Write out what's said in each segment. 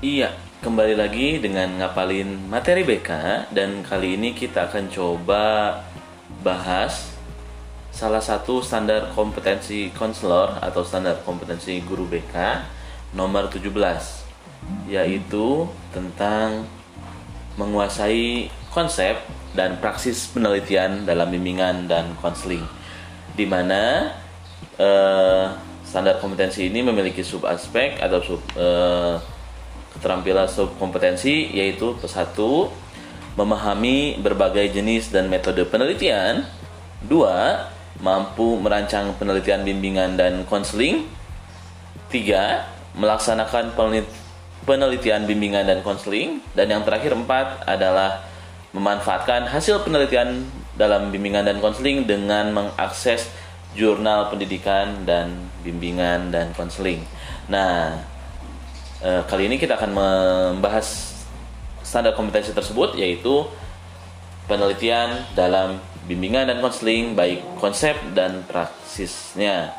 Iya, kembali lagi dengan ngapalin materi BK dan kali ini kita akan coba bahas salah satu standar kompetensi konselor atau standar kompetensi guru BK nomor 17 yaitu tentang menguasai konsep dan praksis penelitian dalam bimbingan dan konseling di mana eh, standar kompetensi ini memiliki sub aspek atau sub eh, keterampilan subkompetensi yaitu satu memahami berbagai jenis dan metode penelitian. Dua mampu merancang penelitian bimbingan dan konseling. Tiga melaksanakan penelitian bimbingan dan konseling. Dan yang terakhir empat adalah memanfaatkan hasil penelitian dalam bimbingan dan konseling dengan mengakses jurnal pendidikan dan bimbingan dan konseling. Nah, Eh, kali ini kita akan membahas standar kompetensi tersebut yaitu penelitian dalam bimbingan dan konseling baik konsep dan praksisnya.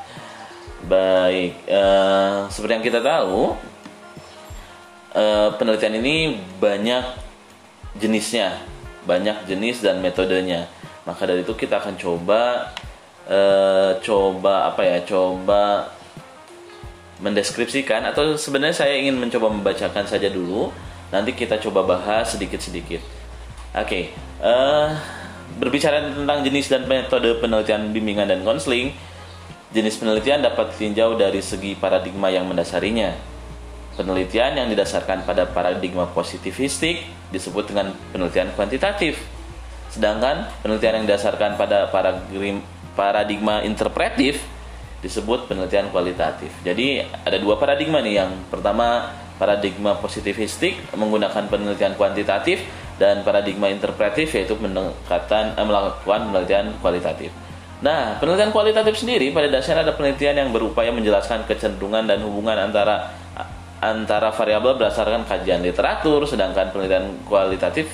Baik, uh, seperti yang kita tahu, uh, penelitian ini banyak jenisnya, banyak jenis dan metodenya. Maka dari itu kita akan coba, coba apa ya, coba mendeskripsikan atau sebenarnya saya ingin mencoba membacakan saja dulu. Nanti kita coba bahas sedikit-sedikit. Oke, okay. uh, eh, berbicara tentang jenis dan metode penelitian bimbingan dan konseling, jenis penelitian dapat ditinjau dari segi paradigma yang mendasarinya. Penelitian yang didasarkan pada paradigma positivistik disebut dengan penelitian kuantitatif. Sedangkan penelitian yang didasarkan pada paradigma interpretif disebut penelitian kualitatif. Jadi ada dua paradigma nih. Yang pertama paradigma positivistik menggunakan penelitian kuantitatif dan paradigma interpretif yaitu pendekatan eh, melakukan penelitian kualitatif. Nah, penelitian kualitatif sendiri pada dasarnya ada penelitian yang berupaya menjelaskan kecenderungan dan hubungan antara antara variabel berdasarkan kajian literatur, sedangkan penelitian kualitatif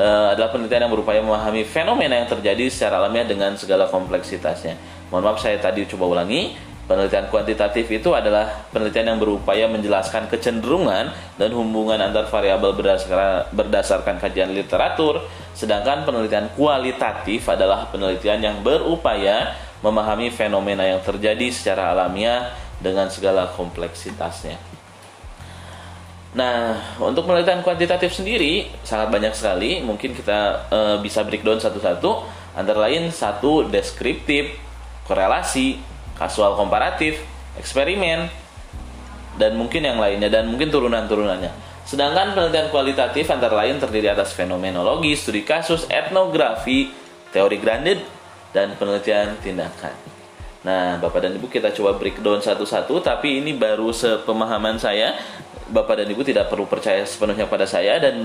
uh, adalah penelitian yang berupaya memahami fenomena yang terjadi secara alamiah dengan segala kompleksitasnya. Mohon maaf saya tadi coba ulangi. Penelitian kuantitatif itu adalah penelitian yang berupaya menjelaskan kecenderungan dan hubungan antar variabel berdasarkan, berdasarkan kajian literatur, sedangkan penelitian kualitatif adalah penelitian yang berupaya memahami fenomena yang terjadi secara alamiah dengan segala kompleksitasnya. Nah, untuk penelitian kuantitatif sendiri sangat banyak sekali. Mungkin kita e, bisa breakdown satu-satu. Antara lain satu deskriptif, korelasi, kasual komparatif, eksperimen, dan mungkin yang lainnya dan mungkin turunan-turunannya. Sedangkan penelitian kualitatif antara lain terdiri atas fenomenologi, studi kasus, etnografi, teori grounded, dan penelitian tindakan. Nah, Bapak dan Ibu kita coba breakdown satu-satu, tapi ini baru sepemahaman saya. Bapak dan Ibu tidak perlu percaya sepenuhnya pada saya dan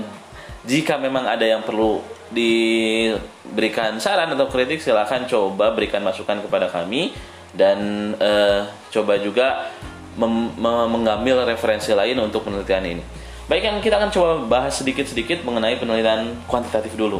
jika memang ada yang perlu diberikan saran atau kritik silahkan coba berikan masukan kepada kami dan uh, coba juga mengambil referensi lain untuk penelitian ini. Baik yang kita akan coba bahas sedikit-sedikit mengenai penelitian kuantitatif dulu.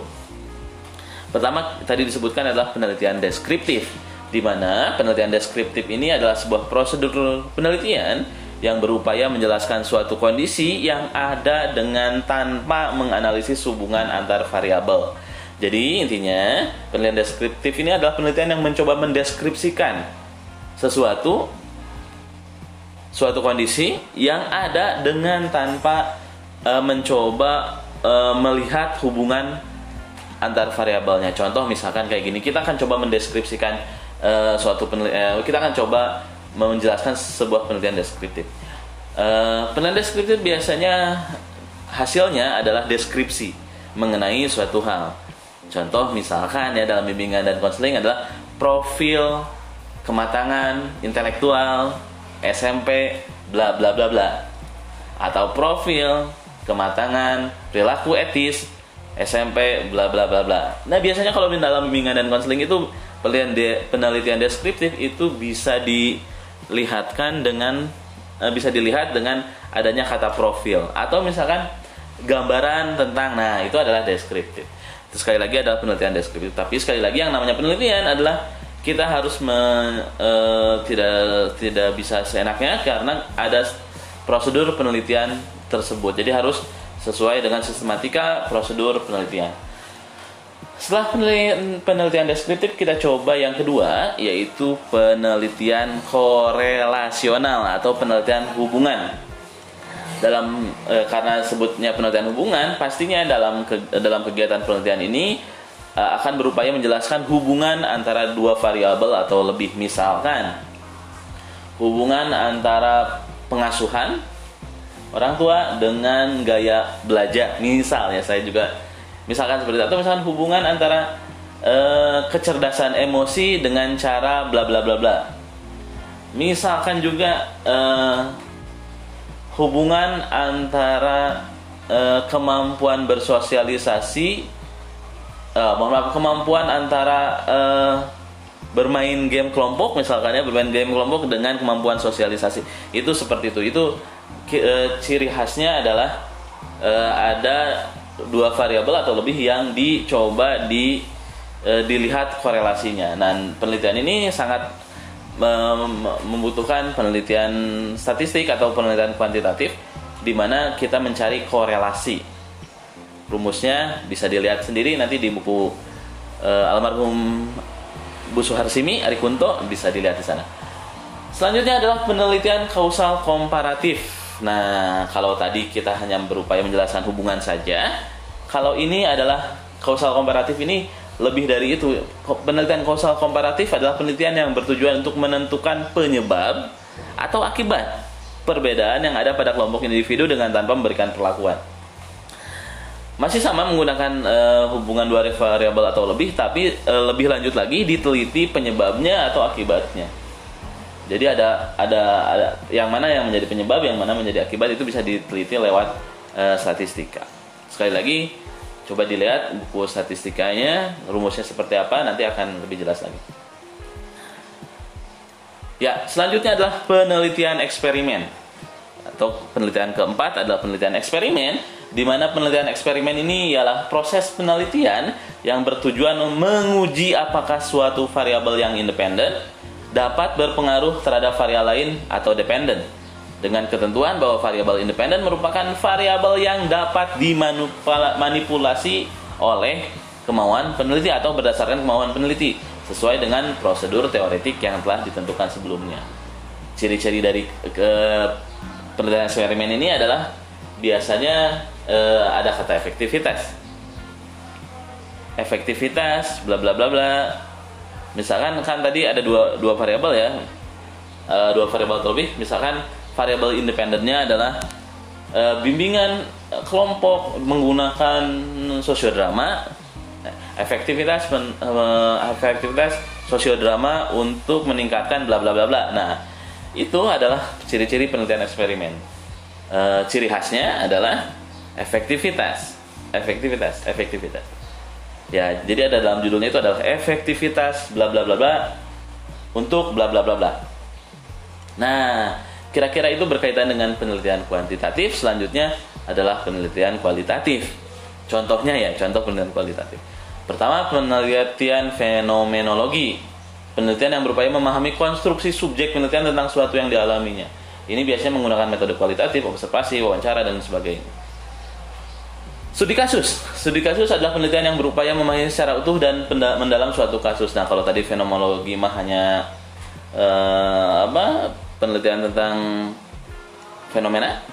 Pertama tadi disebutkan adalah penelitian deskriptif, di mana penelitian deskriptif ini adalah sebuah prosedur penelitian yang berupaya menjelaskan suatu kondisi yang ada dengan tanpa menganalisis hubungan antar variabel. Jadi intinya penelitian deskriptif ini adalah penelitian yang mencoba mendeskripsikan sesuatu suatu kondisi yang ada dengan tanpa e, mencoba e, melihat hubungan antar variabelnya. Contoh misalkan kayak gini, kita akan coba mendeskripsikan e, suatu penelitian, kita akan coba menjelaskan sebuah penelitian deskriptif. Uh, penelitian deskriptif biasanya hasilnya adalah deskripsi mengenai suatu hal. Contoh misalkan ya dalam bimbingan dan konseling adalah profil kematangan intelektual SMP bla bla bla bla atau profil kematangan perilaku etis SMP bla bla bla bla. Nah, biasanya kalau di dalam bimbingan dan konseling itu penelitian de, penelitian deskriptif itu bisa di lihatkan dengan uh, bisa dilihat dengan adanya kata profil atau misalkan gambaran tentang nah itu adalah deskriptif. Sekali lagi adalah penelitian deskriptif. Tapi sekali lagi yang namanya penelitian adalah kita harus me, uh, tidak tidak bisa seenaknya karena ada prosedur penelitian tersebut. Jadi harus sesuai dengan sistematika prosedur penelitian. Setelah penelitian, penelitian deskriptif kita coba yang kedua yaitu penelitian korelasional atau penelitian hubungan. Dalam e, karena sebutnya penelitian hubungan, pastinya dalam ke, dalam kegiatan penelitian ini e, akan berupaya menjelaskan hubungan antara dua variabel atau lebih misalkan hubungan antara pengasuhan orang tua dengan gaya belajar. Misalnya saya juga misalkan seperti itu. Atau misalkan hubungan antara uh, kecerdasan emosi dengan cara bla bla bla bla. Misalkan juga uh, hubungan antara uh, kemampuan bersosialisasi uh, mohon maaf kemampuan antara uh, bermain game kelompok misalkan ya bermain game kelompok dengan kemampuan sosialisasi. Itu seperti itu. Itu e, ciri khasnya adalah e, ada dua variabel atau lebih yang dicoba di e, dilihat korelasinya. Dan penelitian ini sangat membutuhkan penelitian statistik atau penelitian kuantitatif di mana kita mencari korelasi. Rumusnya bisa dilihat sendiri nanti di buku e, almarhum Bu Suharsimi Ari Kunto bisa dilihat di sana. Selanjutnya adalah penelitian kausal komparatif. Nah, kalau tadi kita hanya berupaya menjelaskan hubungan saja, kalau ini adalah kausal komparatif ini lebih dari itu. Penelitian kausal komparatif adalah penelitian yang bertujuan untuk menentukan penyebab atau akibat perbedaan yang ada pada kelompok individu dengan tanpa memberikan perlakuan. Masih sama menggunakan uh, hubungan dua variabel atau lebih, tapi uh, lebih lanjut lagi diteliti penyebabnya atau akibatnya. Jadi ada ada ada yang mana yang menjadi penyebab, yang mana menjadi akibat itu bisa diteliti lewat uh, statistika. Sekali lagi coba dilihat buku statistikanya, rumusnya seperti apa nanti akan lebih jelas lagi. Ya, selanjutnya adalah penelitian eksperimen. Atau penelitian keempat adalah penelitian eksperimen di mana penelitian eksperimen ini ialah proses penelitian yang bertujuan menguji apakah suatu variabel yang independen dapat berpengaruh terhadap variabel lain atau dependen dengan ketentuan bahwa variabel independen merupakan variabel yang dapat dimanipulasi oleh kemauan peneliti atau berdasarkan kemauan peneliti sesuai dengan prosedur teoretik yang telah ditentukan sebelumnya. Ciri-ciri dari ke penelitian eksperimen ini adalah biasanya eh, ada kata efektivitas. Efektivitas bla bla bla bla misalkan kan tadi ada dua dua variabel ya uh, dua variabel terlebih misalkan variabel independennya adalah uh, bimbingan kelompok menggunakan sosiodrama efektivitas pen, uh, efektivitas sosiodrama untuk meningkatkan bla bla bla bla. Nah itu adalah ciri-ciri penelitian eksperimen. Uh, ciri khasnya adalah efektivitas efektivitas efektivitas. Ya, jadi ada dalam judulnya itu adalah efektivitas bla bla bla bla untuk bla bla bla bla. Nah, kira-kira itu berkaitan dengan penelitian kuantitatif, selanjutnya adalah penelitian kualitatif. Contohnya ya, contoh penelitian kualitatif. Pertama, penelitian fenomenologi. Penelitian yang berupaya memahami konstruksi subjek penelitian tentang sesuatu yang dialaminya. Ini biasanya menggunakan metode kualitatif, observasi, wawancara, dan sebagainya. Studi kasus. Studi kasus adalah penelitian yang berupaya memahami secara utuh dan mendalam suatu kasus. Nah, kalau tadi fenomenologi mah hanya uh, apa? Penelitian tentang fenomena.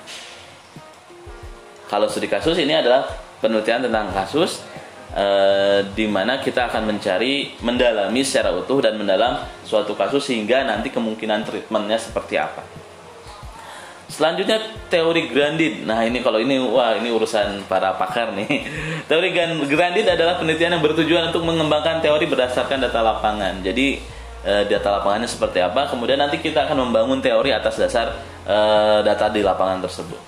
Kalau studi kasus ini adalah penelitian tentang kasus uh, di mana kita akan mencari mendalami secara utuh dan mendalam suatu kasus sehingga nanti kemungkinan treatmentnya seperti apa. Selanjutnya teori Grandin. Nah ini kalau ini wah ini urusan para pakar nih. Teori Grandin adalah penelitian yang bertujuan untuk mengembangkan teori berdasarkan data lapangan. Jadi e, data lapangannya seperti apa? Kemudian nanti kita akan membangun teori atas dasar e, data di lapangan tersebut.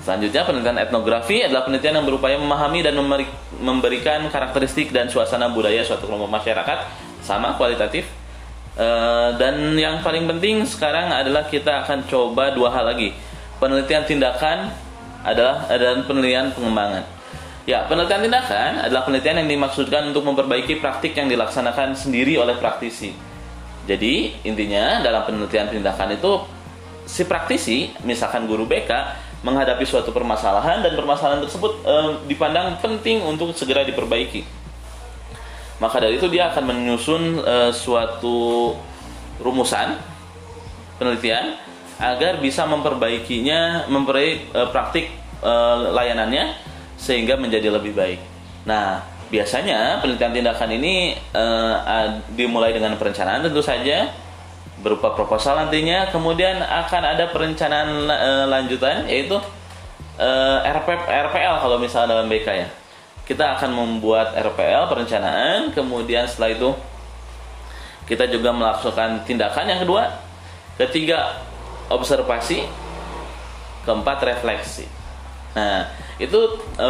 Selanjutnya penelitian etnografi adalah penelitian yang berupaya memahami dan memberikan karakteristik dan suasana budaya suatu kelompok masyarakat sama kualitatif Uh, dan yang paling penting sekarang adalah kita akan coba dua hal lagi. Penelitian tindakan adalah dan penelitian pengembangan. Ya, penelitian tindakan adalah penelitian yang dimaksudkan untuk memperbaiki praktik yang dilaksanakan sendiri oleh praktisi. Jadi, intinya dalam penelitian tindakan itu si praktisi, misalkan guru BK, menghadapi suatu permasalahan dan permasalahan tersebut eh, dipandang penting untuk segera diperbaiki. Maka dari itu dia akan menyusun eh, suatu rumusan penelitian agar bisa memperbaikinya, memperbaiki eh, praktik eh, layanannya sehingga menjadi lebih baik. Nah, biasanya penelitian tindakan ini eh, dimulai dengan perencanaan tentu saja berupa proposal nantinya kemudian akan ada perencanaan uh, lanjutan yaitu uh, RP, RPL kalau misalnya dalam BK ya kita akan membuat RPL perencanaan kemudian setelah itu kita juga melakukan tindakan yang kedua ketiga observasi keempat refleksi nah itu e,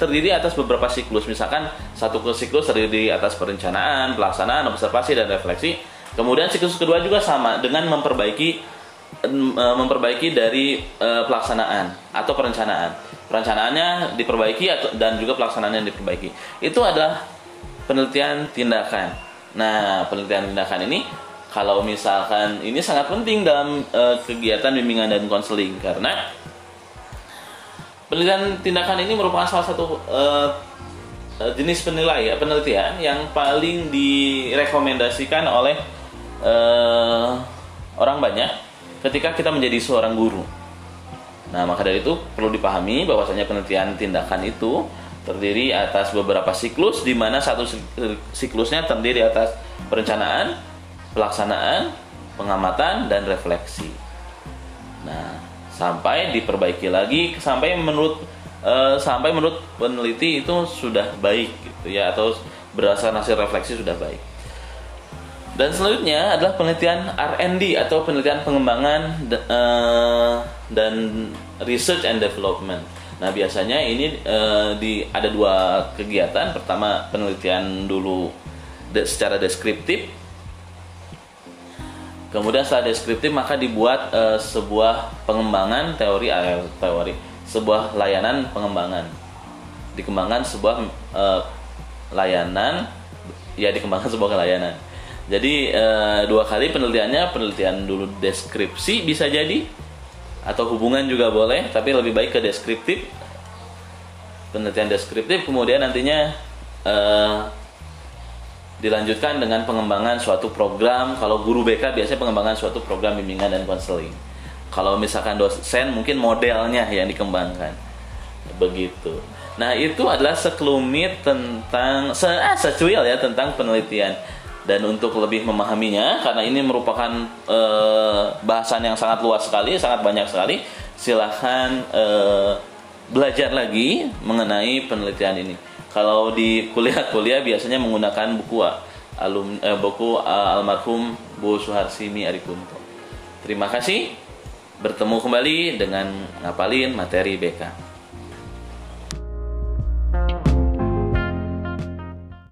terdiri atas beberapa siklus misalkan satu siklus terdiri atas perencanaan pelaksanaan observasi dan refleksi Kemudian siklus kedua juga sama dengan memperbaiki e, memperbaiki dari uh, pelaksanaan atau perencanaan. Perencanaannya diperbaiki dan juga pelaksanaannya diperbaiki. Itu adalah penelitian tindakan. Nah, penelitian tindakan ini kalau misalkan ini sangat penting dalam uh, kegiatan bimbingan dan konseling karena penelitian tindakan ini merupakan salah satu uh, jenis penilaian penelitian yang paling direkomendasikan oleh uh, orang banyak ketika kita menjadi seorang guru. Nah, maka dari itu perlu dipahami bahwasanya penelitian tindakan itu terdiri atas beberapa siklus di mana satu siklusnya terdiri atas perencanaan, pelaksanaan, pengamatan dan refleksi. Nah, sampai diperbaiki lagi sampai menurut uh, sampai menurut peneliti itu sudah baik gitu ya atau berdasarkan hasil refleksi sudah baik. Dan selanjutnya adalah penelitian R&D atau penelitian pengembangan uh, dan research and development. Nah biasanya ini uh, di ada dua kegiatan. Pertama penelitian dulu de, secara deskriptif. Kemudian setelah deskriptif maka dibuat uh, sebuah pengembangan teori uh, teori sebuah layanan pengembangan. Dikembangkan sebuah uh, layanan ya dikembangkan sebuah layanan jadi e, dua kali penelitiannya, penelitian dulu deskripsi bisa jadi atau hubungan juga boleh, tapi lebih baik ke deskriptif. Penelitian deskriptif kemudian nantinya e, dilanjutkan dengan pengembangan suatu program. Kalau guru BK biasanya pengembangan suatu program bimbingan dan konseling. Kalau misalkan dosen mungkin modelnya yang dikembangkan. Begitu. Nah, itu adalah sekelumit tentang se ah, secuil ya tentang penelitian dan untuk lebih memahaminya karena ini merupakan e, bahasan yang sangat luas sekali, sangat banyak sekali. Silahkan e, belajar lagi mengenai penelitian ini. Kalau di kuliah-kuliah biasanya menggunakan buku alum eh, buku almarhum Bu Suharsini Arikunto. Terima kasih. Bertemu kembali dengan ngapalin materi BK.